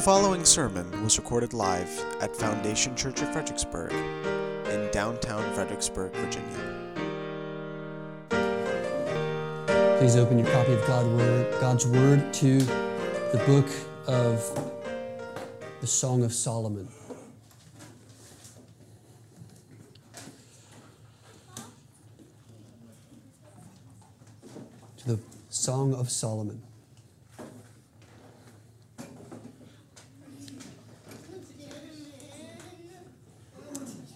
The following sermon was recorded live at Foundation Church of Fredericksburg in downtown Fredericksburg, Virginia. Please open your copy of God word, God's Word to the book of the Song of Solomon. To the Song of Solomon.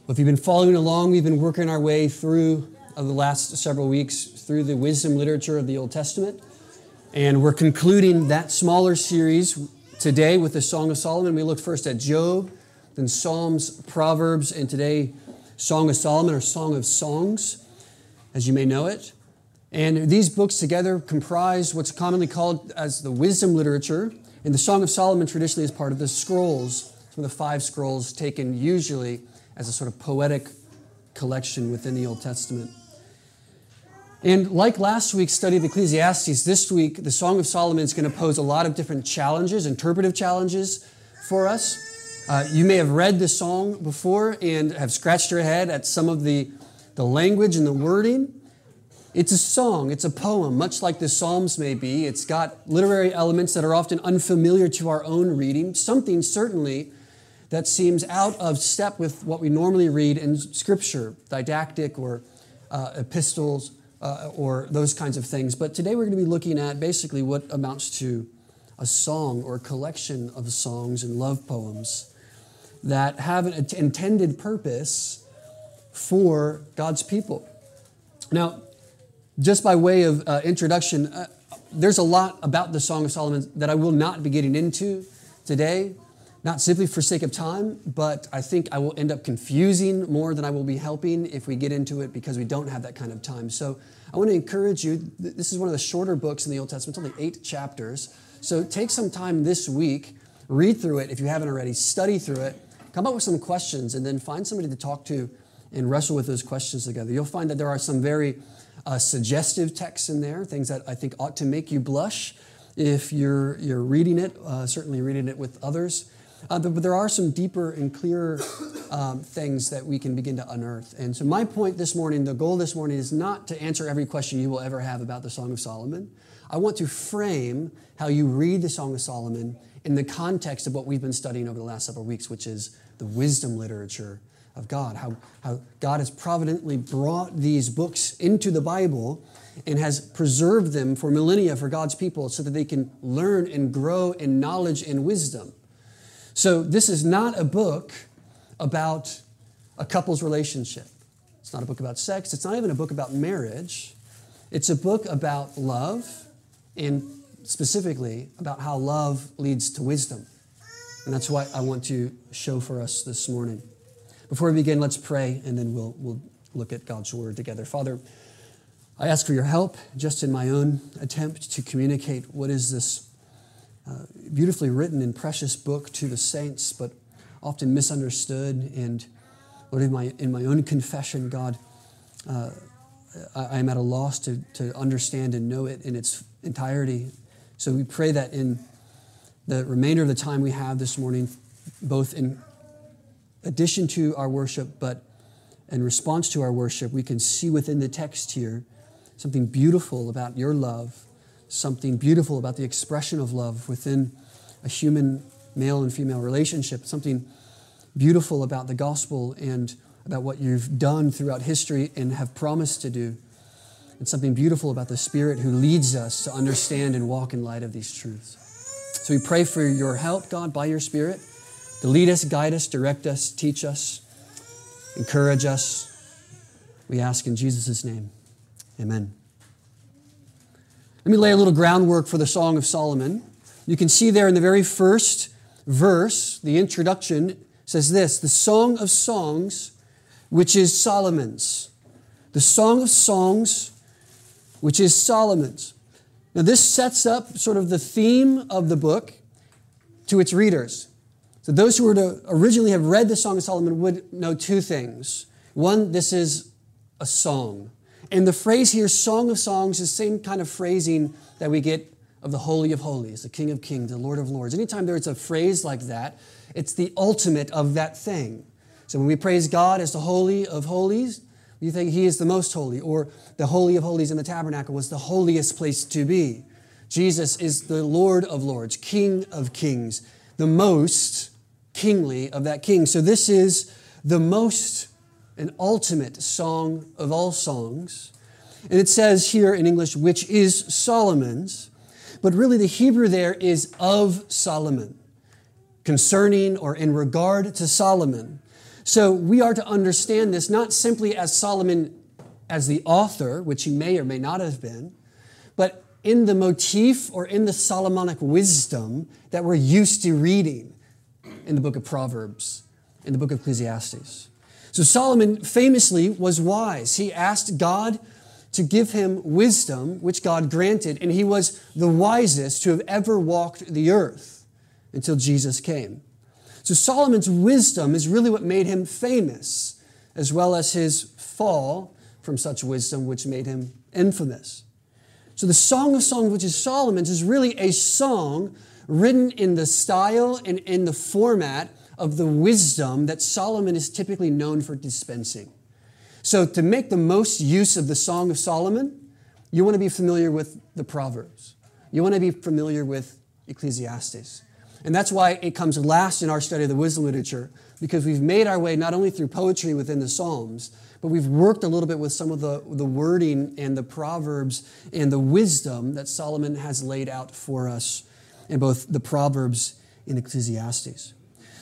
Well, if you've been following along, we've been working our way through of the last several weeks through the wisdom literature of the Old Testament. And we're concluding that smaller series today with the Song of Solomon. We looked first at Job, then Psalms, Proverbs, and today Song of Solomon or Song of Songs, as you may know it. And these books together comprise what's commonly called as the wisdom literature. And the Song of Solomon traditionally is part of the scrolls, some of the five scrolls taken usually as a sort of poetic collection within the Old Testament. And like last week's study of Ecclesiastes, this week the Song of Solomon is going to pose a lot of different challenges, interpretive challenges for us. Uh, you may have read the song before and have scratched your head at some of the, the language and the wording. It's a song, it's a poem, much like the Psalms may be. It's got literary elements that are often unfamiliar to our own reading, something certainly that seems out of step with what we normally read in Scripture, didactic or uh, epistles uh, or those kinds of things. But today we're going to be looking at basically what amounts to a song or a collection of songs and love poems that have an intended purpose for God's people. Now, just by way of uh, introduction, uh, there's a lot about the Song of Solomon that I will not be getting into today not simply for sake of time, but I think I will end up confusing more than I will be helping if we get into it because we don't have that kind of time. So I want to encourage you. This is one of the shorter books in the Old Testament, it's only eight chapters. So take some time this week, read through it if you haven't already, study through it, come up with some questions, and then find somebody to talk to and wrestle with those questions together. You'll find that there are some very uh, suggestive texts in there, things that I think ought to make you blush if you're, you're reading it, uh, certainly reading it with others. Uh, but there are some deeper and clearer um, things that we can begin to unearth. And so, my point this morning, the goal this morning, is not to answer every question you will ever have about the Song of Solomon. I want to frame how you read the Song of Solomon in the context of what we've been studying over the last several weeks, which is the wisdom literature of God. How, how God has providently brought these books into the Bible and has preserved them for millennia for God's people so that they can learn and grow in knowledge and wisdom. So, this is not a book about a couple's relationship. It's not a book about sex. It's not even a book about marriage. It's a book about love and specifically about how love leads to wisdom. And that's what I want to show for us this morning. Before we begin, let's pray and then we'll, we'll look at God's word together. Father, I ask for your help just in my own attempt to communicate what is this uh, beautifully written and precious book to the saints, but often misunderstood. And Lord, in my, in my own confession, God, uh, I, am at a loss to, to understand and know it in its entirety. So we pray that in the remainder of the time we have this morning, both in addition to our worship, but in response to our worship, we can see within the text here something beautiful about your love something beautiful about the expression of love within a human male and female relationship, something beautiful about the gospel and about what you've done throughout history and have promised to do. And something beautiful about the Spirit who leads us to understand and walk in light of these truths. So we pray for your help, God, by your Spirit, to lead us, guide us, direct us, teach us, encourage us. We ask in Jesus' name. Amen. Let me lay a little groundwork for the Song of Solomon. You can see there in the very first verse, the introduction says this the Song of Songs, which is Solomon's. The Song of Songs, which is Solomon's. Now, this sets up sort of the theme of the book to its readers. So, those who were to originally have read the Song of Solomon would know two things. One, this is a song. And the phrase here, Song of Songs, is the same kind of phrasing that we get of the Holy of Holies, the King of Kings, the Lord of Lords. Anytime there's a phrase like that, it's the ultimate of that thing. So when we praise God as the Holy of Holies, we think He is the most holy, or the Holy of Holies in the tabernacle was the holiest place to be. Jesus is the Lord of Lords, King of Kings, the most kingly of that king. So this is the most and ultimate song of all songs. And it says here in English, which is Solomon's, but really the Hebrew there is of Solomon, concerning or in regard to Solomon. So we are to understand this not simply as Solomon as the author, which he may or may not have been, but in the motif or in the Solomonic wisdom that we're used to reading in the book of Proverbs, in the book of Ecclesiastes. So Solomon famously was wise. He asked God to give him wisdom, which God granted, and he was the wisest to have ever walked the earth until Jesus came. So Solomon's wisdom is really what made him famous, as well as his fall from such wisdom, which made him infamous. So the Song of Songs, which is Solomon's, is really a song written in the style and in the format of the wisdom that Solomon is typically known for dispensing. So, to make the most use of the Song of Solomon, you want to be familiar with the Proverbs. You want to be familiar with Ecclesiastes. And that's why it comes last in our study of the wisdom literature, because we've made our way not only through poetry within the Psalms, but we've worked a little bit with some of the, the wording and the Proverbs and the wisdom that Solomon has laid out for us in both the Proverbs and Ecclesiastes.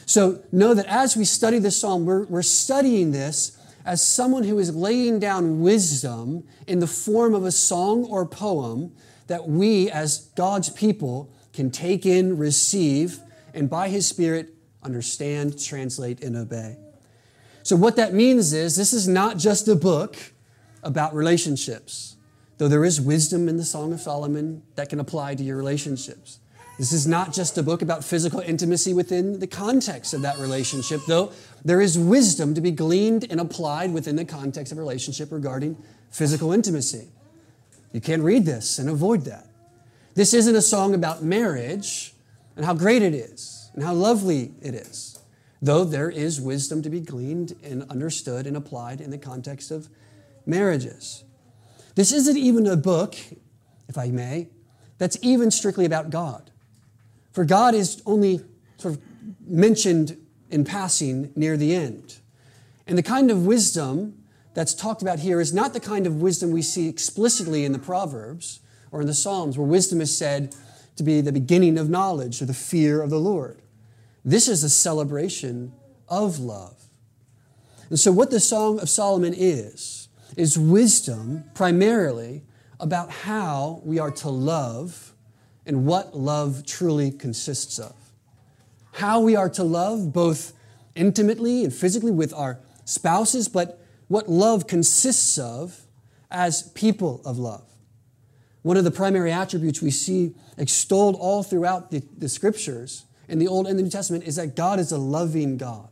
So know that as we study this psalm, we're, we're studying this as someone who is laying down wisdom in the form of a song or poem that we, as God's people, can take in, receive, and by His Spirit understand, translate, and obey. So, what that means is this is not just a book about relationships, though there is wisdom in the Song of Solomon that can apply to your relationships. This is not just a book about physical intimacy within the context of that relationship, though there is wisdom to be gleaned and applied within the context of relationship regarding physical intimacy. You can't read this and avoid that. This isn't a song about marriage and how great it is and how lovely it is, though there is wisdom to be gleaned and understood and applied in the context of marriages. This isn't even a book, if I may, that's even strictly about God. For God is only sort of mentioned in passing near the end. And the kind of wisdom that's talked about here is not the kind of wisdom we see explicitly in the Proverbs or in the Psalms, where wisdom is said to be the beginning of knowledge or the fear of the Lord. This is a celebration of love. And so, what the Song of Solomon is, is wisdom primarily about how we are to love and what love truly consists of. How we are to love both intimately and physically with our spouses, but what love consists of as people of love. One of the primary attributes we see extolled all throughout the, the scriptures in the Old and the New Testament is that God is a loving God,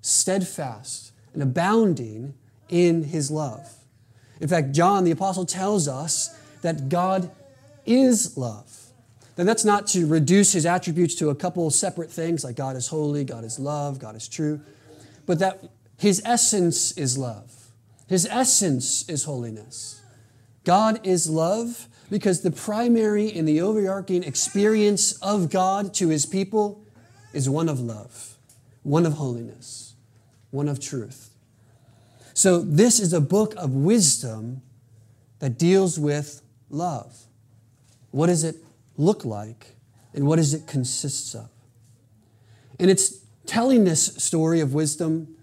steadfast and abounding in his love. In fact, John the Apostle tells us that God is love then that's not to reduce his attributes to a couple separate things like God is holy, God is love, God is true, but that his essence is love. His essence is holiness. God is love because the primary and the overarching experience of God to his people is one of love, one of holiness, one of truth. So, this is a book of wisdom that deals with love. What is it look like and what does it consists of? And it's telling this story of wisdom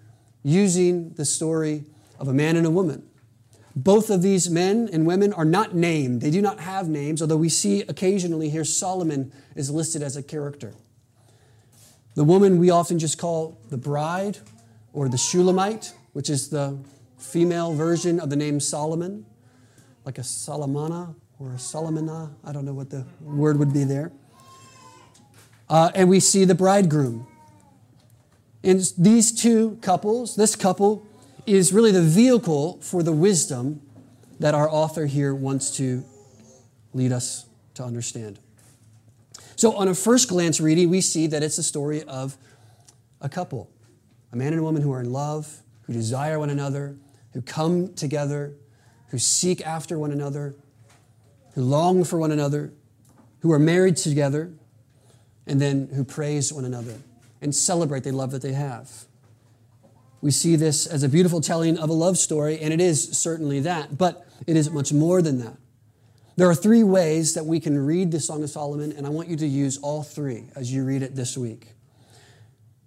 using the story of a man and a woman. Both of these men and women are not named. They do not have names, although we see occasionally here Solomon is listed as a character. The woman we often just call the bride or the Shulamite, which is the female version of the name Solomon, like a Solomana or Solomona. I don't know what the word would be there. Uh, and we see the bridegroom. And these two couples, this couple, is really the vehicle for the wisdom that our author here wants to lead us to understand. So, on a first glance reading, we see that it's a story of a couple, a man and a woman who are in love, who desire one another, who come together, who seek after one another, who long for one another, who are married together, and then who praise one another and celebrate the love that they have. We see this as a beautiful telling of a love story, and it is certainly that, but it is much more than that. There are three ways that we can read the Song of Solomon, and I want you to use all three as you read it this week.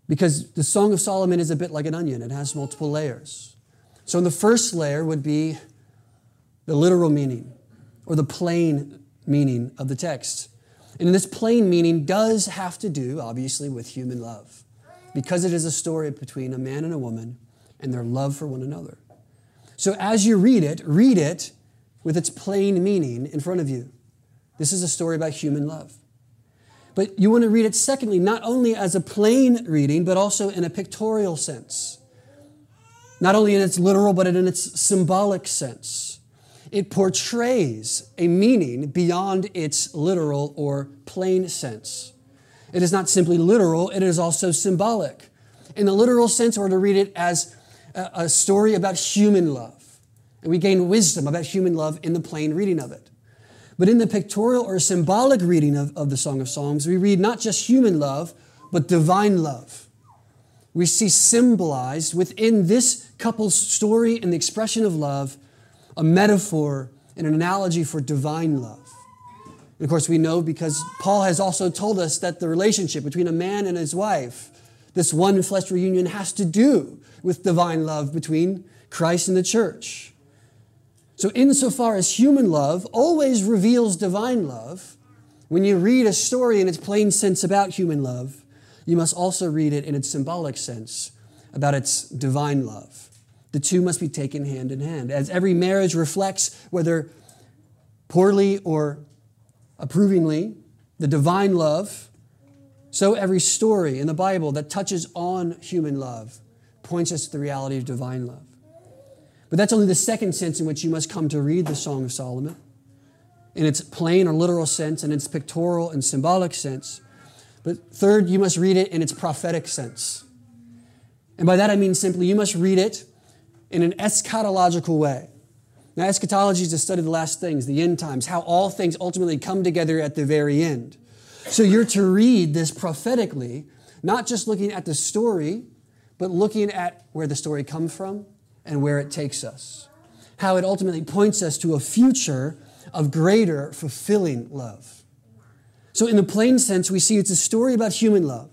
Because the Song of Solomon is a bit like an onion, it has multiple layers. So, the first layer would be the literal meaning or the plain meaning of the text. And this plain meaning does have to do, obviously, with human love because it is a story between a man and a woman and their love for one another. So as you read it, read it with its plain meaning in front of you. This is a story about human love. But you want to read it, secondly, not only as a plain reading, but also in a pictorial sense. Not only in its literal, but in its symbolic sense. It portrays a meaning beyond its literal or plain sense. It is not simply literal, it is also symbolic. In the literal sense, we're to read it as a story about human love. And we gain wisdom about human love in the plain reading of it. But in the pictorial or symbolic reading of, of the Song of Songs, we read not just human love, but divine love. We see symbolized within this couple's story and the expression of love a metaphor and an analogy for divine love. And of course, we know because Paul has also told us that the relationship between a man and his wife, this one flesh reunion, has to do with divine love between Christ and the church. So, insofar as human love always reveals divine love, when you read a story in its plain sense about human love, you must also read it in its symbolic sense about its divine love. The two must be taken hand in hand. As every marriage reflects, whether poorly or approvingly the divine love, so every story in the Bible that touches on human love points us to the reality of divine love. But that's only the second sense in which you must come to read the Song of Solomon in its plain or literal sense, and its pictorial and symbolic sense. But third, you must read it in its prophetic sense. And by that I mean simply, you must read it in an eschatological way. Now, eschatology is the study of the last things, the end times, how all things ultimately come together at the very end. So you're to read this prophetically, not just looking at the story, but looking at where the story comes from and where it takes us. How it ultimately points us to a future of greater, fulfilling love. So, in the plain sense, we see it's a story about human love.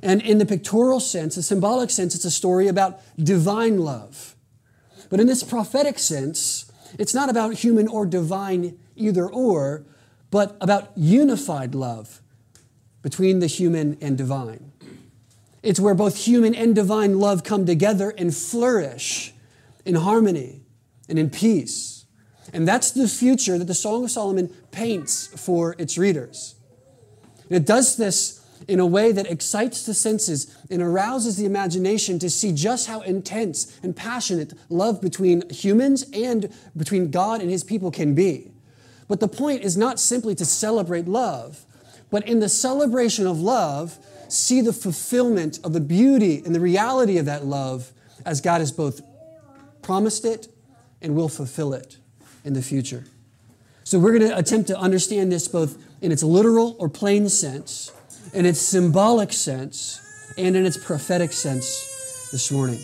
And in the pictorial sense, the symbolic sense, it's a story about divine love. But in this prophetic sense, it's not about human or divine either or, but about unified love between the human and divine. It's where both human and divine love come together and flourish in harmony and in peace. And that's the future that the Song of Solomon paints for its readers. And it does this in a way that excites the senses and arouses the imagination to see just how intense and passionate love between humans and between God and his people can be. But the point is not simply to celebrate love, but in the celebration of love, see the fulfillment of the beauty and the reality of that love as God has both promised it and will fulfill it in the future. So we're going to attempt to understand this both in its literal or plain sense in its symbolic sense and in its prophetic sense this morning.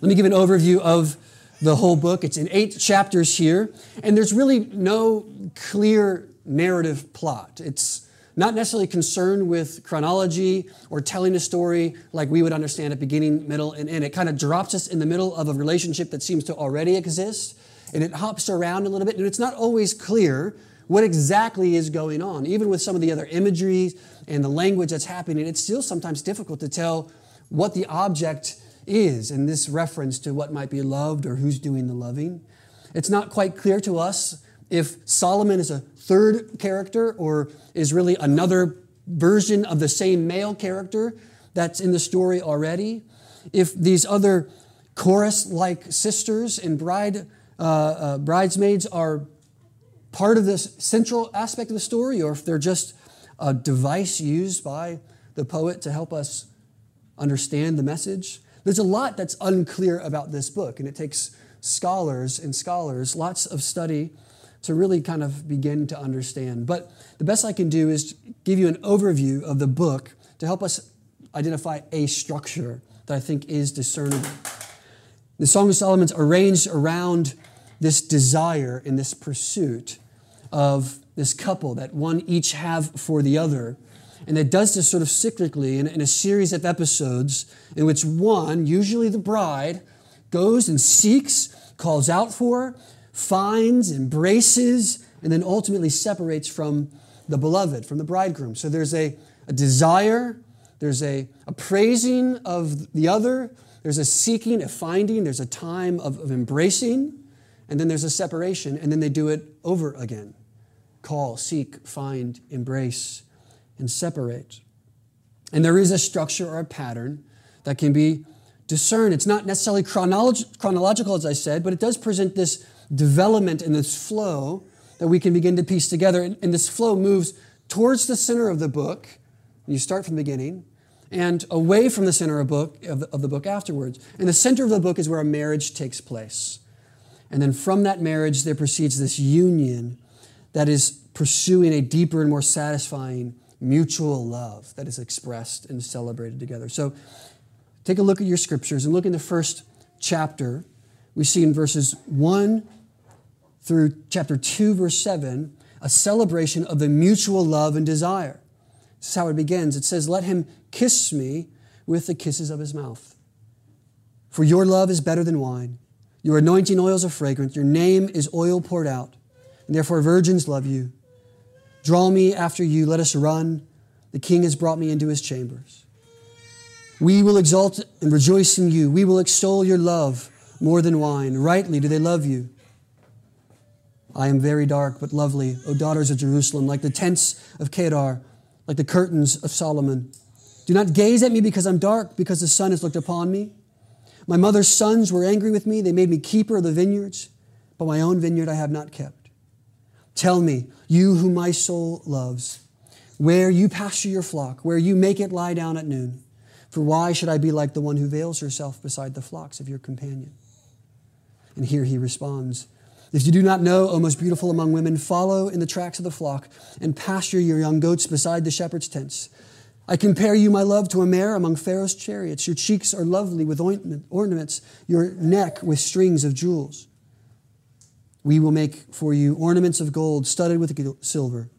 Let me give an overview of the whole book. It's in eight chapters here, and there's really no clear narrative plot. It's not necessarily concerned with chronology or telling a story like we would understand at beginning, middle, and end. It kind of drops us in the middle of a relationship that seems to already exist, and it hops around a little bit, and it's not always clear what exactly is going on. Even with some of the other imagery and the language that's happening, it's still sometimes difficult to tell what the object is in this reference to what might be loved or who's doing the loving. It's not quite clear to us if Solomon is a third character or is really another version of the same male character that's in the story already. If these other chorus like sisters and bride, uh, uh, bridesmaids are part of this central aspect of the story or if they're just a device used by the poet to help us understand the message. There's a lot that's unclear about this book, and it takes scholars and scholars lots of study to really kind of begin to understand. But the best I can do is give you an overview of the book to help us identify a structure that I think is discernible. The Song of Solomon's arranged around this desire and this pursuit of this couple that one each have for the other. And it does this sort of cyclically in, in a series of episodes in which one, usually the bride, goes and seeks, calls out for, finds, embraces, and then ultimately separates from the beloved, from the bridegroom. So there's a, a desire, there's a, a praising of the other, there's a seeking, a finding, there's a time of, of embracing, and then there's a separation, and then they do it over again call, seek, find, embrace, and separate. And there is a structure or a pattern that can be discerned. It's not necessarily chronolog- chronological, as I said, but it does present this development and this flow that we can begin to piece together. And, and this flow moves towards the center of the book. You start from the beginning, and away from the center of, book, of, the, of the book afterwards. And the center of the book is where a marriage takes place. And then from that marriage, there proceeds this union that is pursuing a deeper and more satisfying mutual love that is expressed and celebrated together. So take a look at your scriptures and look in the first chapter. We see in verses 1 through chapter 2, verse 7, a celebration of the mutual love and desire. This is how it begins. It says, Let him kiss me with the kisses of his mouth. For your love is better than wine. Your anointing oils are fragrant. Your name is oil poured out. And therefore, virgins love you. Draw me after you. Let us run. The king has brought me into his chambers. We will exalt and rejoice in you. We will extol your love more than wine. Rightly do they love you. I am very dark but lovely, O daughters of Jerusalem, like the tents of Kedar like the curtains of Solomon. Do not gaze at me because I'm dark, because the sun has looked upon me. My mother's sons were angry with me. They made me keeper of the vineyards, but my own vineyard I have not kept. Tell me, you whom my soul loves, where you pasture your flock, where you make it lie down at noon. For why should I be like the one who veils herself beside the flocks of your companion? And here he responds if you do not know, O most beautiful among women, follow in the tracks of the flock and pasture your young goats beside the shepherd's tents. I compare you, my love, to a mare among Pharaoh's chariots. Your cheeks are lovely with ointment, ornaments, your neck with strings of jewels. We will make for you ornaments of gold studded with silver.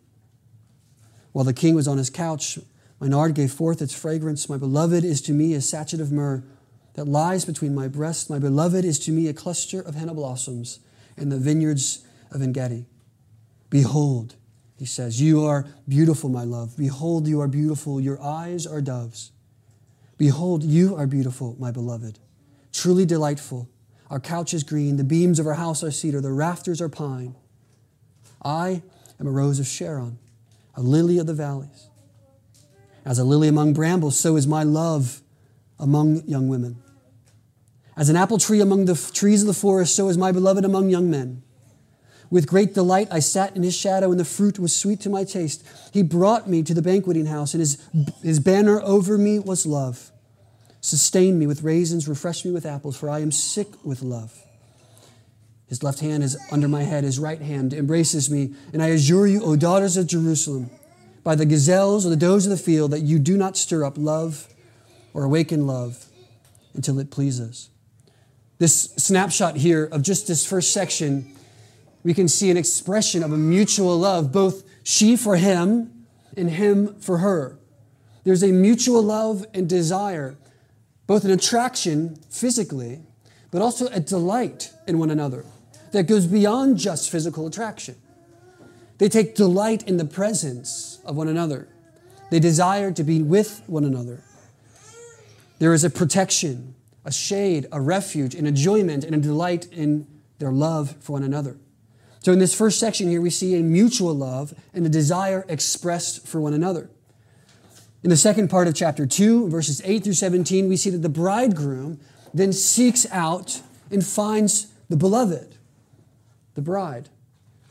While the king was on his couch, my nard gave forth its fragrance. My beloved is to me a sachet of myrrh that lies between my breasts. My beloved is to me a cluster of henna blossoms in the vineyards of Engedi. Behold, he says, You are beautiful, my love. Behold, you are beautiful. Your eyes are doves. Behold, you are beautiful, my beloved. Truly delightful. Our couch is green. The beams of our house are cedar. The rafters are pine. I am a rose of Sharon, a lily of the valleys. As a lily among brambles, so is my love among young women. As an apple tree among the trees of the forest, so is my beloved among young men. With great delight I sat in his shadow, and the fruit was sweet to my taste. He brought me to the banqueting house, and his, his banner over me was love. Sustain me with raisins, refresh me with apples, for I am sick with love. His left hand is under my head, his right hand embraces me, and I assure you, O daughters of Jerusalem, by the gazelles or the does of the field, that you do not stir up love or awaken love until it pleases. This snapshot here of just this first section, we can see an expression of a mutual love, both she for him and him for her. There's a mutual love and desire, both an attraction physically, but also a delight in one another that goes beyond just physical attraction. They take delight in the presence of one another. They desire to be with one another. There is a protection a shade, a refuge, an enjoyment, and a delight in their love for one another. So, in this first section here, we see a mutual love and a desire expressed for one another. In the second part of chapter 2, verses 8 through 17, we see that the bridegroom then seeks out and finds the beloved, the bride.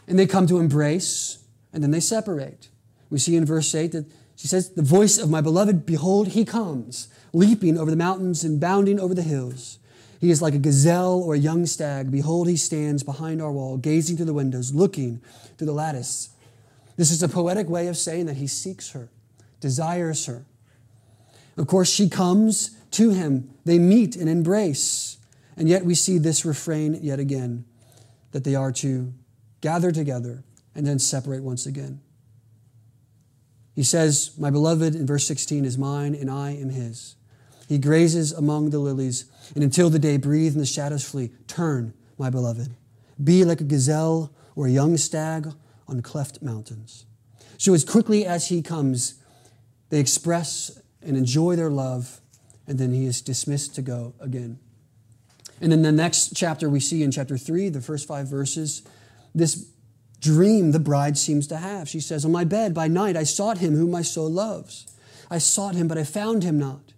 And they come to embrace, and then they separate. We see in verse 8 that she says, The voice of my beloved, behold, he comes, leaping over the mountains and bounding over the hills. He is like a gazelle or a young stag. Behold, he stands behind our wall, gazing through the windows, looking through the lattice. This is a poetic way of saying that he seeks her, desires her. Of course, she comes to him. They meet and embrace. And yet we see this refrain yet again that they are to gather together and then separate once again. He says, My beloved, in verse 16, is mine and I am his. He grazes among the lilies, and until the day breathe and the shadows flee, turn, my beloved. Be like a gazelle or a young stag on cleft mountains. So, as quickly as he comes, they express and enjoy their love, and then he is dismissed to go again. And in the next chapter, we see in chapter 3, the first five verses, this dream the bride seems to have. She says, On my bed by night I sought him whom my soul loves. I sought him, but I found him not.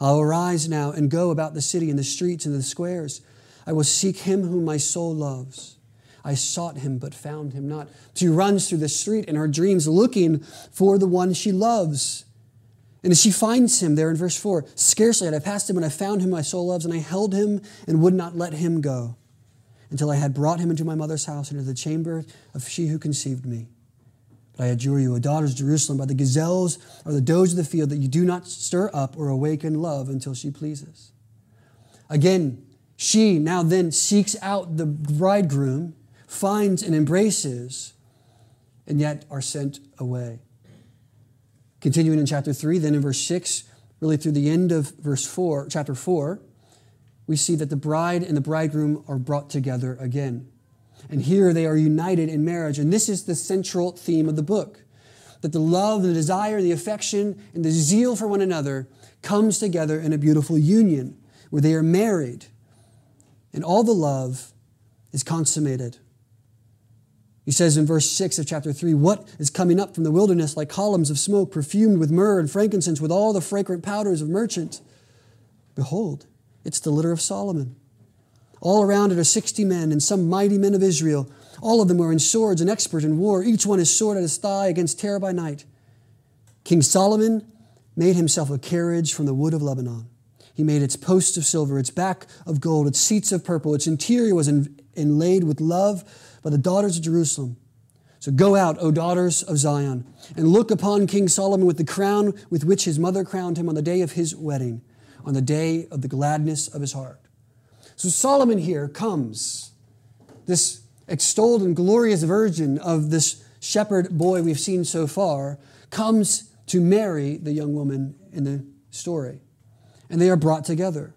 I'll arise now and go about the city and the streets and the squares. I will seek him whom my soul loves. I sought him, but found him not. She runs through the street in her dreams looking for the one she loves. And as she finds him there in verse 4, scarcely had I passed him when I found him my soul loves, and I held him and would not let him go until I had brought him into my mother's house, into the chamber of she who conceived me. But I adjure you, O daughters of Jerusalem, by the gazelles or the does of the field, that you do not stir up or awaken love until she pleases. Again, she now then seeks out the bridegroom, finds and embraces, and yet are sent away. Continuing in chapter 3, then in verse 6, really through the end of verse 4, chapter 4, we see that the bride and the bridegroom are brought together again. And here they are united in marriage. And this is the central theme of the book that the love, the desire, the affection, and the zeal for one another comes together in a beautiful union where they are married. And all the love is consummated. He says in verse 6 of chapter 3 What is coming up from the wilderness like columns of smoke, perfumed with myrrh and frankincense, with all the fragrant powders of merchant? Behold, it's the litter of Solomon. All around it are 60 men and some mighty men of Israel. All of them were in swords and expert in war, each one his sword at his thigh against terror by night. King Solomon made himself a carriage from the wood of Lebanon. He made its posts of silver, its back of gold, its seats of purple, its interior was inlaid with love by the daughters of Jerusalem. So go out, O daughters of Zion, and look upon King Solomon with the crown with which his mother crowned him on the day of his wedding, on the day of the gladness of his heart. So Solomon here comes, this extolled and glorious virgin of this shepherd boy we've seen so far, comes to marry the young woman in the story. And they are brought together.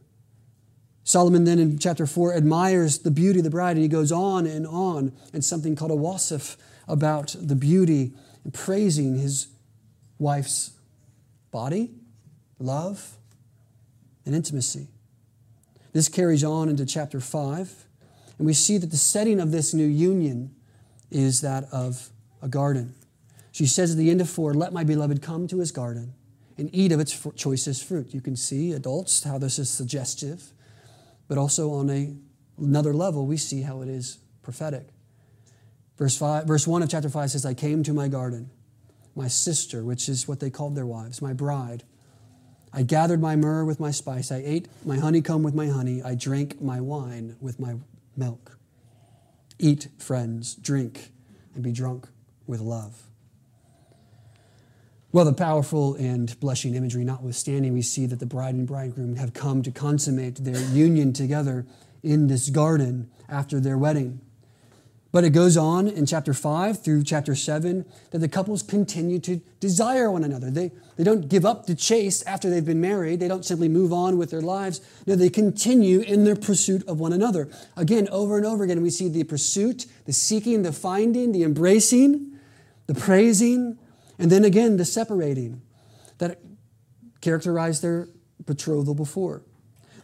Solomon then in chapter 4 admires the beauty of the bride, and he goes on and on in something called a wasif about the beauty and praising his wife's body, love, and intimacy. This carries on into chapter 5, and we see that the setting of this new union is that of a garden. She says at the end of 4, Let my beloved come to his garden and eat of its choicest fruit. You can see, adults, how this is suggestive but also on a, another level, we see how it is prophetic. Verse, five, verse 1 of chapter 5 says, I came to my garden, my sister, which is what they called their wives, my bride. I gathered my myrrh with my spice. I ate my honeycomb with my honey. I drank my wine with my milk. Eat, friends, drink, and be drunk with love. Well, the powerful and blushing imagery notwithstanding, we see that the bride and bridegroom have come to consummate their union together in this garden after their wedding. But it goes on in chapter 5 through chapter 7 that the couples continue to desire one another. They, they don't give up the chase after they've been married. They don't simply move on with their lives. No, they continue in their pursuit of one another. Again, over and over again, we see the pursuit, the seeking, the finding, the embracing, the praising, and then again, the separating that characterized their betrothal before.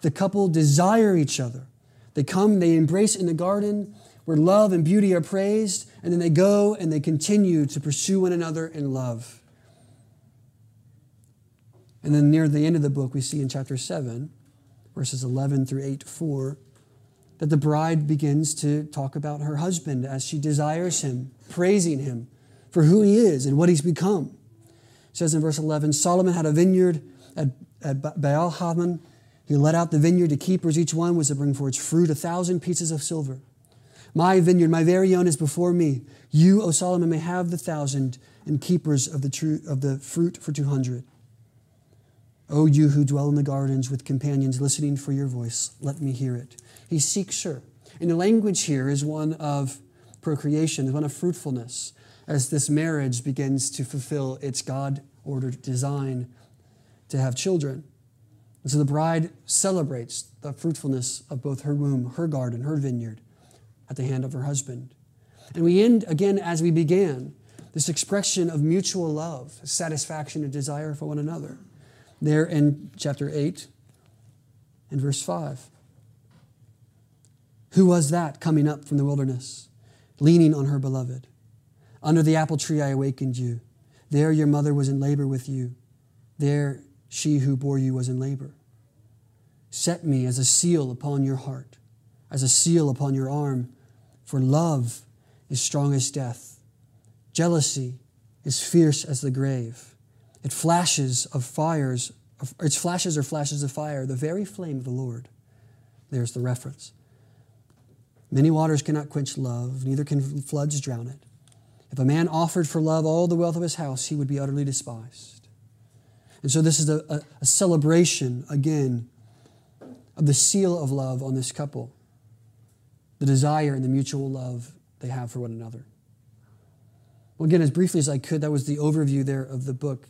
The couple desire each other. They come, they embrace in the garden where love and beauty are praised, and then they go and they continue to pursue one another in love. And then near the end of the book, we see in chapter 7, verses 11 through 8 4, that the bride begins to talk about her husband as she desires him, praising him, for who he is and what he's become. It says in verse 11 Solomon had a vineyard at, at Baal Hamon. He let out the vineyard to keepers. Each one was to bring for its fruit a thousand pieces of silver. My vineyard, my very own, is before me. You, O Solomon, may have the thousand and keepers of the, true, of the fruit for 200. O you who dwell in the gardens with companions listening for your voice, let me hear it. He seeks her. And the language here is one of procreation, is one of fruitfulness, as this marriage begins to fulfill its God ordered design to have children. And so the bride celebrates the fruitfulness of both her womb, her garden, her vineyard at the hand of her husband. And we end again as we began this expression of mutual love, satisfaction, and desire for one another there in chapter 8 and verse 5. Who was that coming up from the wilderness, leaning on her beloved? Under the apple tree I awakened you. There your mother was in labor with you. There she who bore you was in labor. Set me as a seal upon your heart, as a seal upon your arm, for love is strong as death. Jealousy is fierce as the grave. It flashes of fires, its flashes are flashes of fire, the very flame of the Lord. There's the reference. Many waters cannot quench love, neither can floods drown it. If a man offered for love all the wealth of his house, he would be utterly despised. And so, this is a, a, a celebration, again, of the seal of love on this couple, the desire and the mutual love they have for one another. Well, again, as briefly as I could, that was the overview there of the book.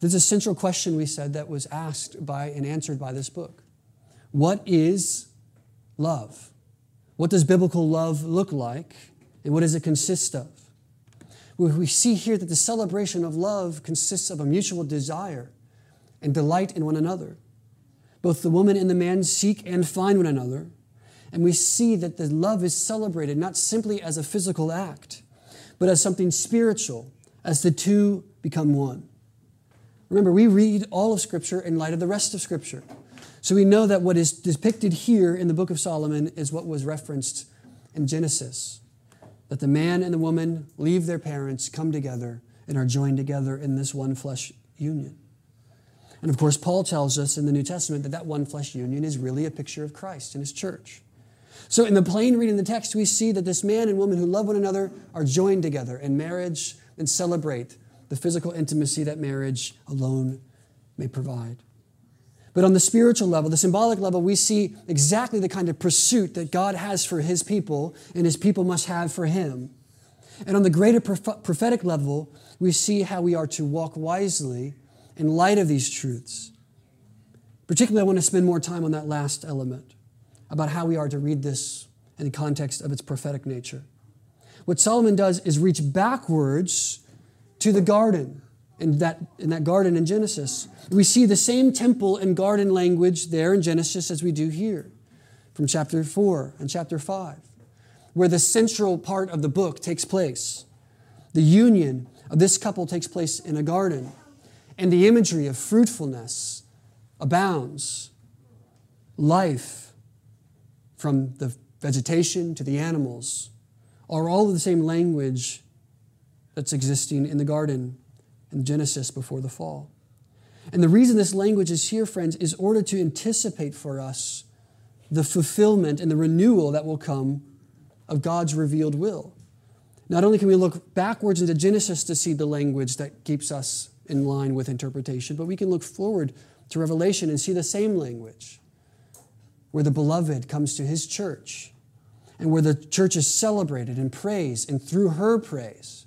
There's a central question we said that was asked by and answered by this book. What is love? What does biblical love look like? And what does it consist of? We see here that the celebration of love consists of a mutual desire and delight in one another. Both the woman and the man seek and find one another. And we see that the love is celebrated not simply as a physical act, but as something spiritual, as the two become one. Remember, we read all of Scripture in light of the rest of Scripture. So we know that what is depicted here in the book of Solomon is what was referenced in Genesis that the man and the woman leave their parents, come together, and are joined together in this one flesh union. And of course, Paul tells us in the New Testament that that one flesh union is really a picture of Christ and his church. So, in the plain reading of the text, we see that this man and woman who love one another are joined together in marriage and celebrate the physical intimacy that marriage alone may provide. But on the spiritual level, the symbolic level, we see exactly the kind of pursuit that God has for his people and his people must have for him. And on the greater prophetic level, we see how we are to walk wisely in light of these truths. Particularly, I want to spend more time on that last element about how we are to read this in the context of its prophetic nature. What Solomon does is reach backwards to the garden in that, in that garden in Genesis. We see the same temple and garden language there in Genesis as we do here from chapter 4 and chapter 5, where the central part of the book takes place. The union of this couple takes place in a garden, and the imagery of fruitfulness abounds. Life, from the vegetation to the animals, are all the same language that's existing in the garden in Genesis before the fall. And the reason this language is here, friends, is order to anticipate for us the fulfillment and the renewal that will come of God's revealed will. Not only can we look backwards into Genesis to see the language that keeps us in line with interpretation, but we can look forward to Revelation and see the same language where the beloved comes to his church and where the church is celebrated and praised, and through her praise,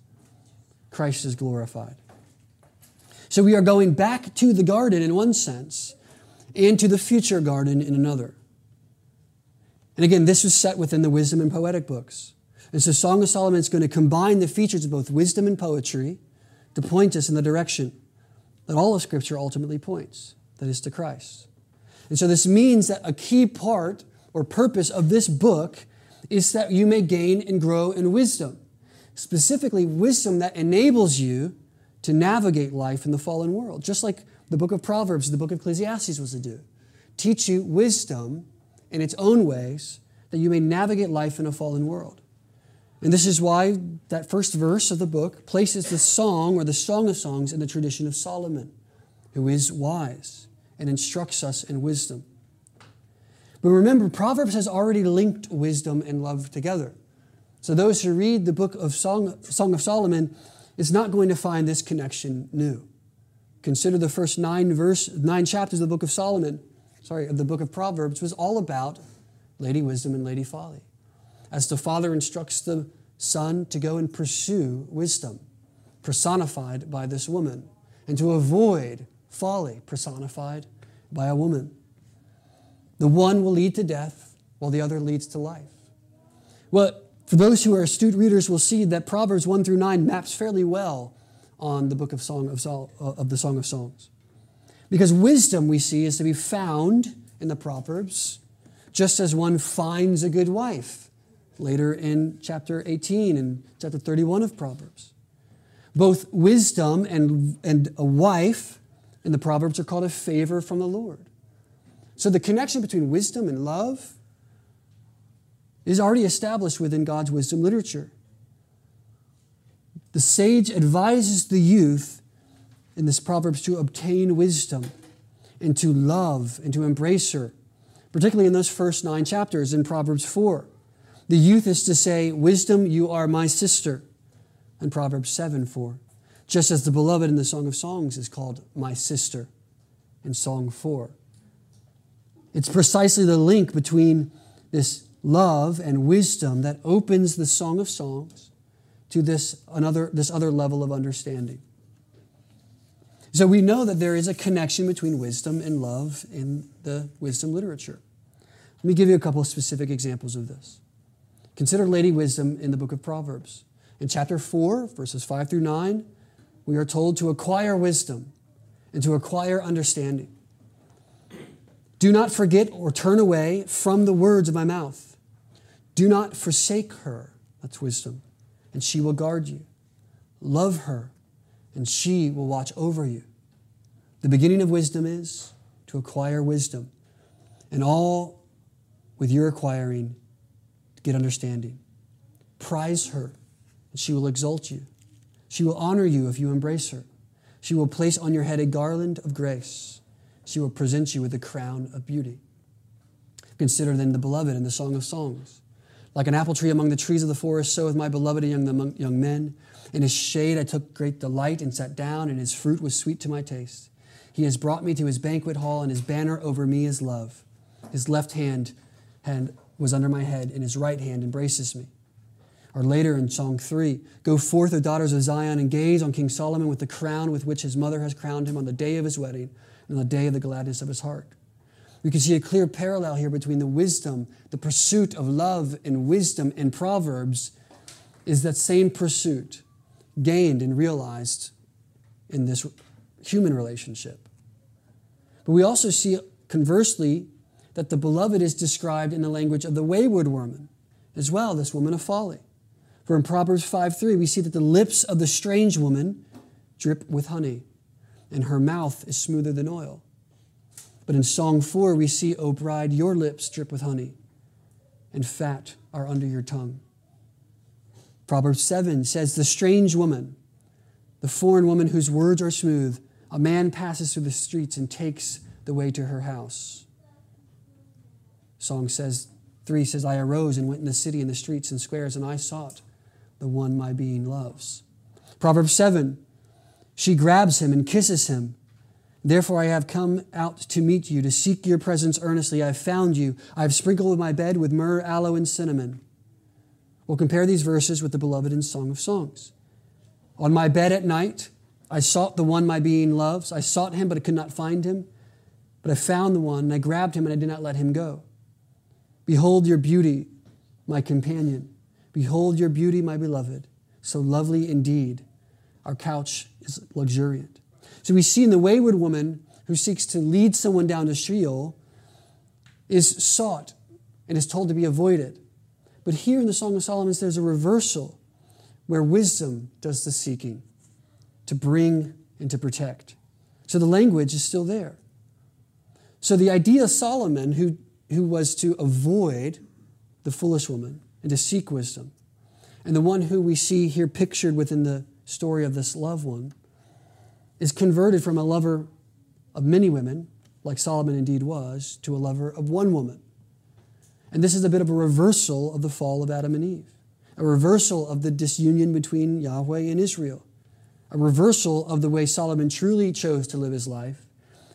Christ is glorified. So we are going back to the garden in one sense and to the future garden in another. And again, this was set within the wisdom and poetic books. And so Song of Solomon is going to combine the features of both wisdom and poetry to point us in the direction that all of Scripture ultimately points, that is to Christ. And so this means that a key part or purpose of this book is that you may gain and grow in wisdom. Specifically, wisdom that enables you to navigate life in the fallen world, just like the book of Proverbs, the book of Ecclesiastes was to do. Teach you wisdom in its own ways that you may navigate life in a fallen world. And this is why that first verse of the book places the song or the Song of Songs in the tradition of Solomon, who is wise and instructs us in wisdom. But remember, Proverbs has already linked wisdom and love together. So those who read the book of Song, Song of Solomon is not going to find this connection new. Consider the first nine verse, nine chapters of the book of Solomon, sorry, of the book of Proverbs was all about Lady Wisdom and Lady Folly. As the father instructs the son to go and pursue wisdom, personified by this woman, and to avoid folly, personified by a woman. The one will lead to death, while the other leads to life. Well, for those who are astute readers, will see that Proverbs 1 through 9 maps fairly well on the book of, Song of, Sol, uh, of the Song of Songs. Because wisdom, we see, is to be found in the Proverbs, just as one finds a good wife later in chapter 18 and chapter 31 of Proverbs. Both wisdom and, and a wife in the Proverbs are called a favor from the Lord. So the connection between wisdom and love is already established within God's wisdom literature. The sage advises the youth in this Proverbs to obtain wisdom and to love and to embrace her, particularly in those first nine chapters in Proverbs 4. The youth is to say, Wisdom, you are my sister, in Proverbs 7 4. Just as the beloved in the Song of Songs is called my sister in Song 4. It's precisely the link between this love and wisdom that opens the Song of Songs to this, another, this other level of understanding. So we know that there is a connection between wisdom and love in the wisdom literature. Let me give you a couple of specific examples of this. Consider Lady Wisdom in the book of Proverbs. In chapter 4, verses 5 through 9, we are told to acquire wisdom and to acquire understanding. Do not forget or turn away from the words of my mouth. Do not forsake her. That's wisdom and she will guard you. Love her, and she will watch over you. The beginning of wisdom is to acquire wisdom, and all with your acquiring, get understanding. Prize her, and she will exalt you. She will honor you if you embrace her. She will place on your head a garland of grace. She will present you with a crown of beauty. Consider then the beloved in the Song of Songs. Like an apple tree among the trees of the forest, so with my beloved among the young men. In his shade I took great delight and sat down, and his fruit was sweet to my taste. He has brought me to his banquet hall, and his banner over me is love. His left hand, hand was under my head, and his right hand embraces me. Or later in Song 3, Go forth, O daughters of Zion, and gaze on King Solomon with the crown with which his mother has crowned him on the day of his wedding and on the day of the gladness of his heart. We can see a clear parallel here between the wisdom, the pursuit of love and wisdom in Proverbs is that same pursuit gained and realized in this human relationship. But we also see, conversely, that the beloved is described in the language of the wayward woman as well, this woman of folly. For in Proverbs 5 3, we see that the lips of the strange woman drip with honey, and her mouth is smoother than oil. But in Song 4, we see, O bride, your lips drip with honey, and fat are under your tongue. Proverbs 7 says, The strange woman, the foreign woman whose words are smooth, a man passes through the streets and takes the way to her house. Song says, 3 says, I arose and went in the city and the streets and squares, and I sought the one my being loves. Proverbs 7, she grabs him and kisses him Therefore, I have come out to meet you, to seek your presence earnestly. I have found you. I have sprinkled my bed with myrrh, aloe, and cinnamon. We'll compare these verses with the beloved in Song of Songs. On my bed at night, I sought the one my being loves. I sought him, but I could not find him. But I found the one, and I grabbed him, and I did not let him go. Behold your beauty, my companion. Behold your beauty, my beloved. So lovely indeed. Our couch is luxuriant. So we see in the wayward woman who seeks to lead someone down to Sheol is sought and is told to be avoided. But here in the Song of Solomon, there's a reversal where wisdom does the seeking to bring and to protect. So the language is still there. So the idea of Solomon, who, who was to avoid the foolish woman and to seek wisdom, And the one who we see here pictured within the story of this loved one is converted from a lover of many women, like Solomon indeed was, to a lover of one woman. And this is a bit of a reversal of the fall of Adam and Eve, a reversal of the disunion between Yahweh and Israel, a reversal of the way Solomon truly chose to live his life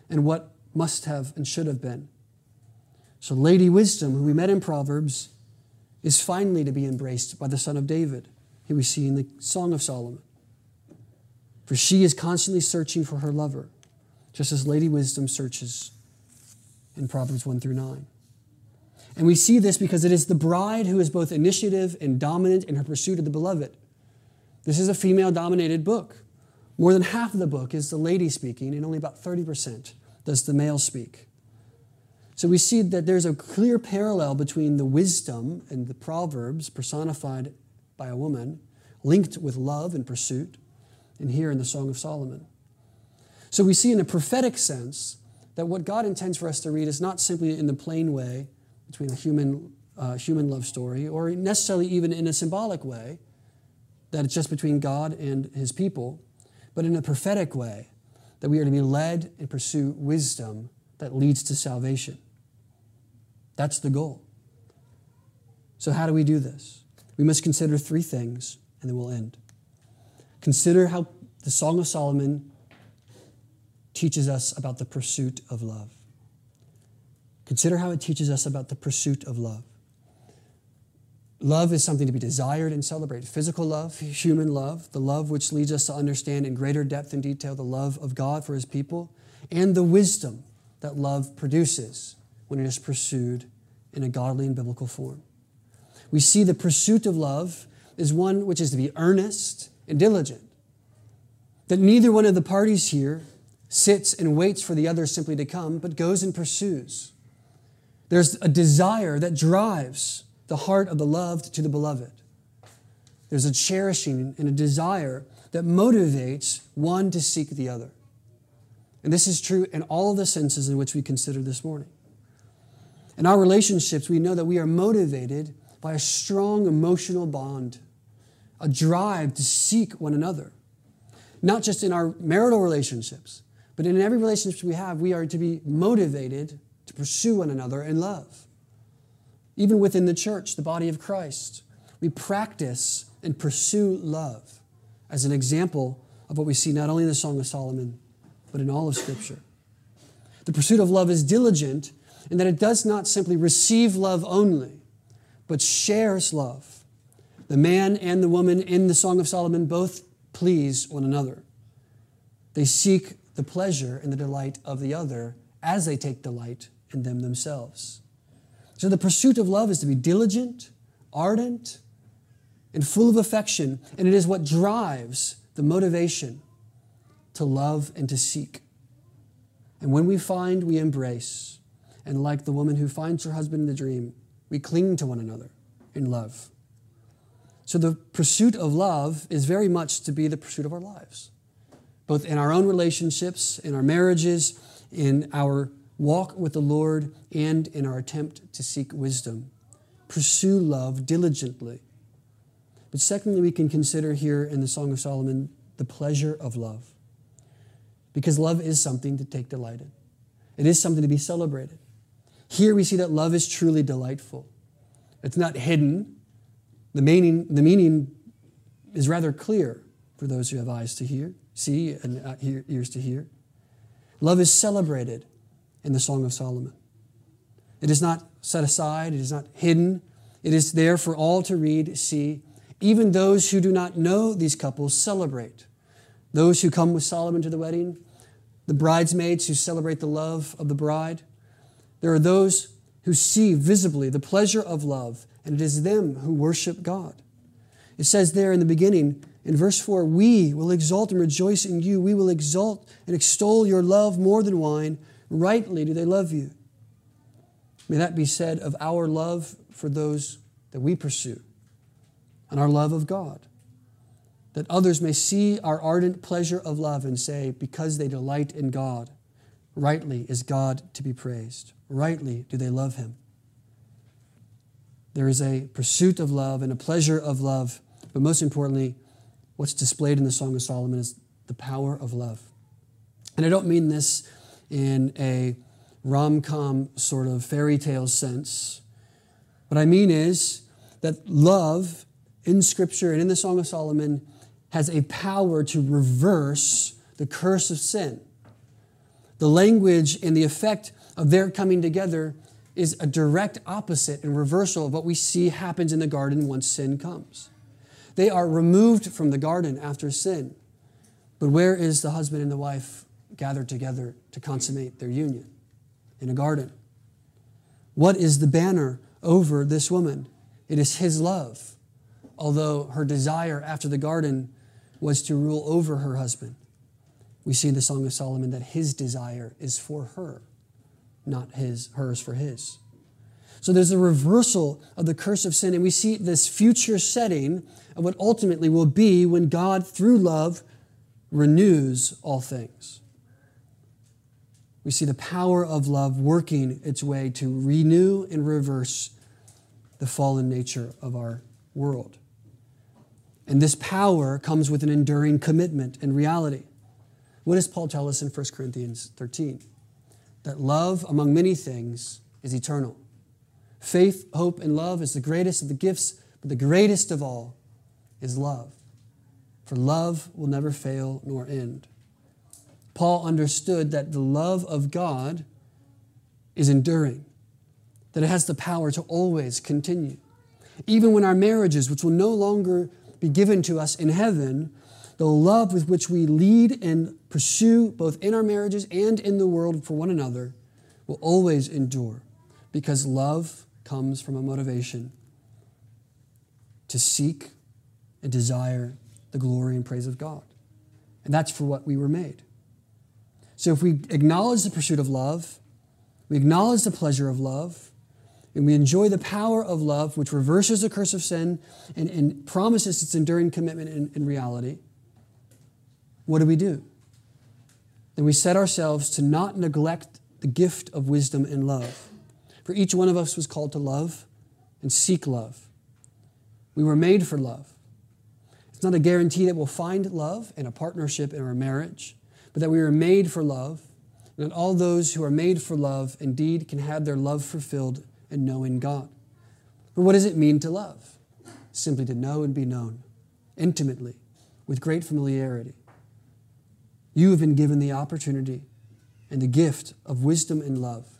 and what must have and should have been. So, Lady Wisdom, who we met in Proverbs, is finally to be embraced by the son of David, who we see in the Song of Solomon. For she is constantly searching for her lover, just as Lady Wisdom searches in Proverbs 1 through 9. And we see this because it is the bride who is both initiative and dominant in her pursuit of the beloved. This is a female dominated book. More than half of the book is the lady speaking, and only about 30% does the male speak. So we see that there's a clear parallel between the wisdom and the Proverbs personified by a woman, linked with love and pursuit, and here in the Song of Solomon. So we see in a prophetic sense that what God intends for us to read is not simply in the plain way between a human, uh, human love story, or necessarily even in a symbolic way, that it's just between God and his people, but in a prophetic way, that we are to be led and pursue wisdom that leads to salvation. That's the goal. So, how do we do this? We must consider three things, and then we'll end. Consider how the Song of Solomon teaches us about the pursuit of love. Consider how it teaches us about the pursuit of love. Love is something to be desired and celebrated. Physical love, human love, the love which leads us to understand in greater depth and detail the love of God for his people, and the wisdom that love produces when it is pursued in a godly and biblical form. We see the pursuit of love is one which is to be earnest and diligent. That neither one of the parties here sits and waits for the other simply to come, but goes and pursues. There's a desire that drives the heart of the loved to the beloved. There's a cherishing and a desire that motivates one to seek the other. And this is true in all the senses in which we consider this morning. In our relationships, we know that we are motivated by a strong emotional bond, a drive to seek one another. Not just in our marital relationships, but in every relationship we have, we are to be motivated to pursue one another in love. Even within the church, the body of Christ, we practice and pursue love as an example of what we see not only in the Song of Solomon, but in all of Scripture. The pursuit of love is diligent in that it does not simply receive love only, but shares love. The man and the woman in the Song of Solomon both please one another. They seek the pleasure and the delight of the other as they take delight in them themselves. So the pursuit of love is to be diligent, ardent, and full of affection, and it is what drives the motivation to love and to seek. And when we find, we embrace. And like the woman who finds her husband in the dream, we cling to one another in love. So the pursuit of love is very much to be the pursuit of our lives, both in our own relationships, in our marriages, in our walk with the Lord, and in our attempt to seek wisdom. Pursue love diligently. But secondly, we can consider here in the Song of Solomon the pleasure of love. Because love is something to take delight in, it is something to be celebrated. Here we see that love is truly delightful. It's not hidden. The meaning, the meaning is rather clear for those who have eyes to hear, see, and uh, ears to hear. Love is celebrated in the Song of Solomon. It is not set aside, it is not hidden. It is there for all to read, see. Even those who do not know these couples celebrate. Those who come with Solomon to the wedding, the bridesmaids who celebrate the love of the bride. There are those who see visibly the pleasure of love, and it is them who worship God. It says there in the beginning, in verse 4, we will exalt and rejoice in you. We will exalt and extol your love more than wine. Rightly do they love you. May that be said of our love for those that we pursue and our love of God. That others may see our ardent pleasure of love and say, because they delight in God, rightly is God to be praised. Rightly do they love him. There is a pursuit of love and a pleasure of love But most importantly, what's displayed in the Song of Solomon is the power of love. And I don't mean this in a rom com sort of fairy tale sense. What I mean is that love in Scripture and in the Song of Solomon has a power to reverse the curse of sin. The language and the effect of their coming together is a direct opposite and reversal of what we see happens in the garden once sin comes. They are removed from the garden after sin. But where is the husband and the wife gathered together to consummate their union? In a garden. What is the banner over this woman? It is his love, although her desire after the garden was to rule over her husband. We see in the Song of Solomon that his desire is for her, not his, hers for his. So there's a reversal of the curse of sin, and we see this future setting of what ultimately will be when God, through love, renews all things. We see the power of love working its way to renew and reverse the fallen nature of our world. And this power comes with an enduring commitment and reality. What does Paul tell us in 1 Corinthians 13? That love, among many things, is eternal. Faith, hope, and love is the greatest of the gifts, but the greatest of all is love. For love will never fail nor end. Paul understood that the love of God is enduring, that it has the power to always continue. Even when our marriages, which will no longer be given to us in heaven, the love with which we lead and pursue both in our marriages and in the world for one another will always endure because love comes from a motivation to seek and desire the glory and praise of God. And that's for what we were made. So if we acknowledge the pursuit of love, we acknowledge the pleasure of love, and we enjoy the power of love, which reverses the curse of sin and, and promises its enduring commitment in, in reality, what do we do? Then we set ourselves to not neglect the gift of wisdom and love. For each one of us was called to love and seek love. We were made for love. It's not a guarantee that we'll find love in a partnership in our marriage, but that we are made for love, and that all those who are made for love indeed can have their love fulfilled and know in God. But what does it mean to love? Simply to know and be known intimately, with great familiarity. You have been given the opportunity and the gift of wisdom and love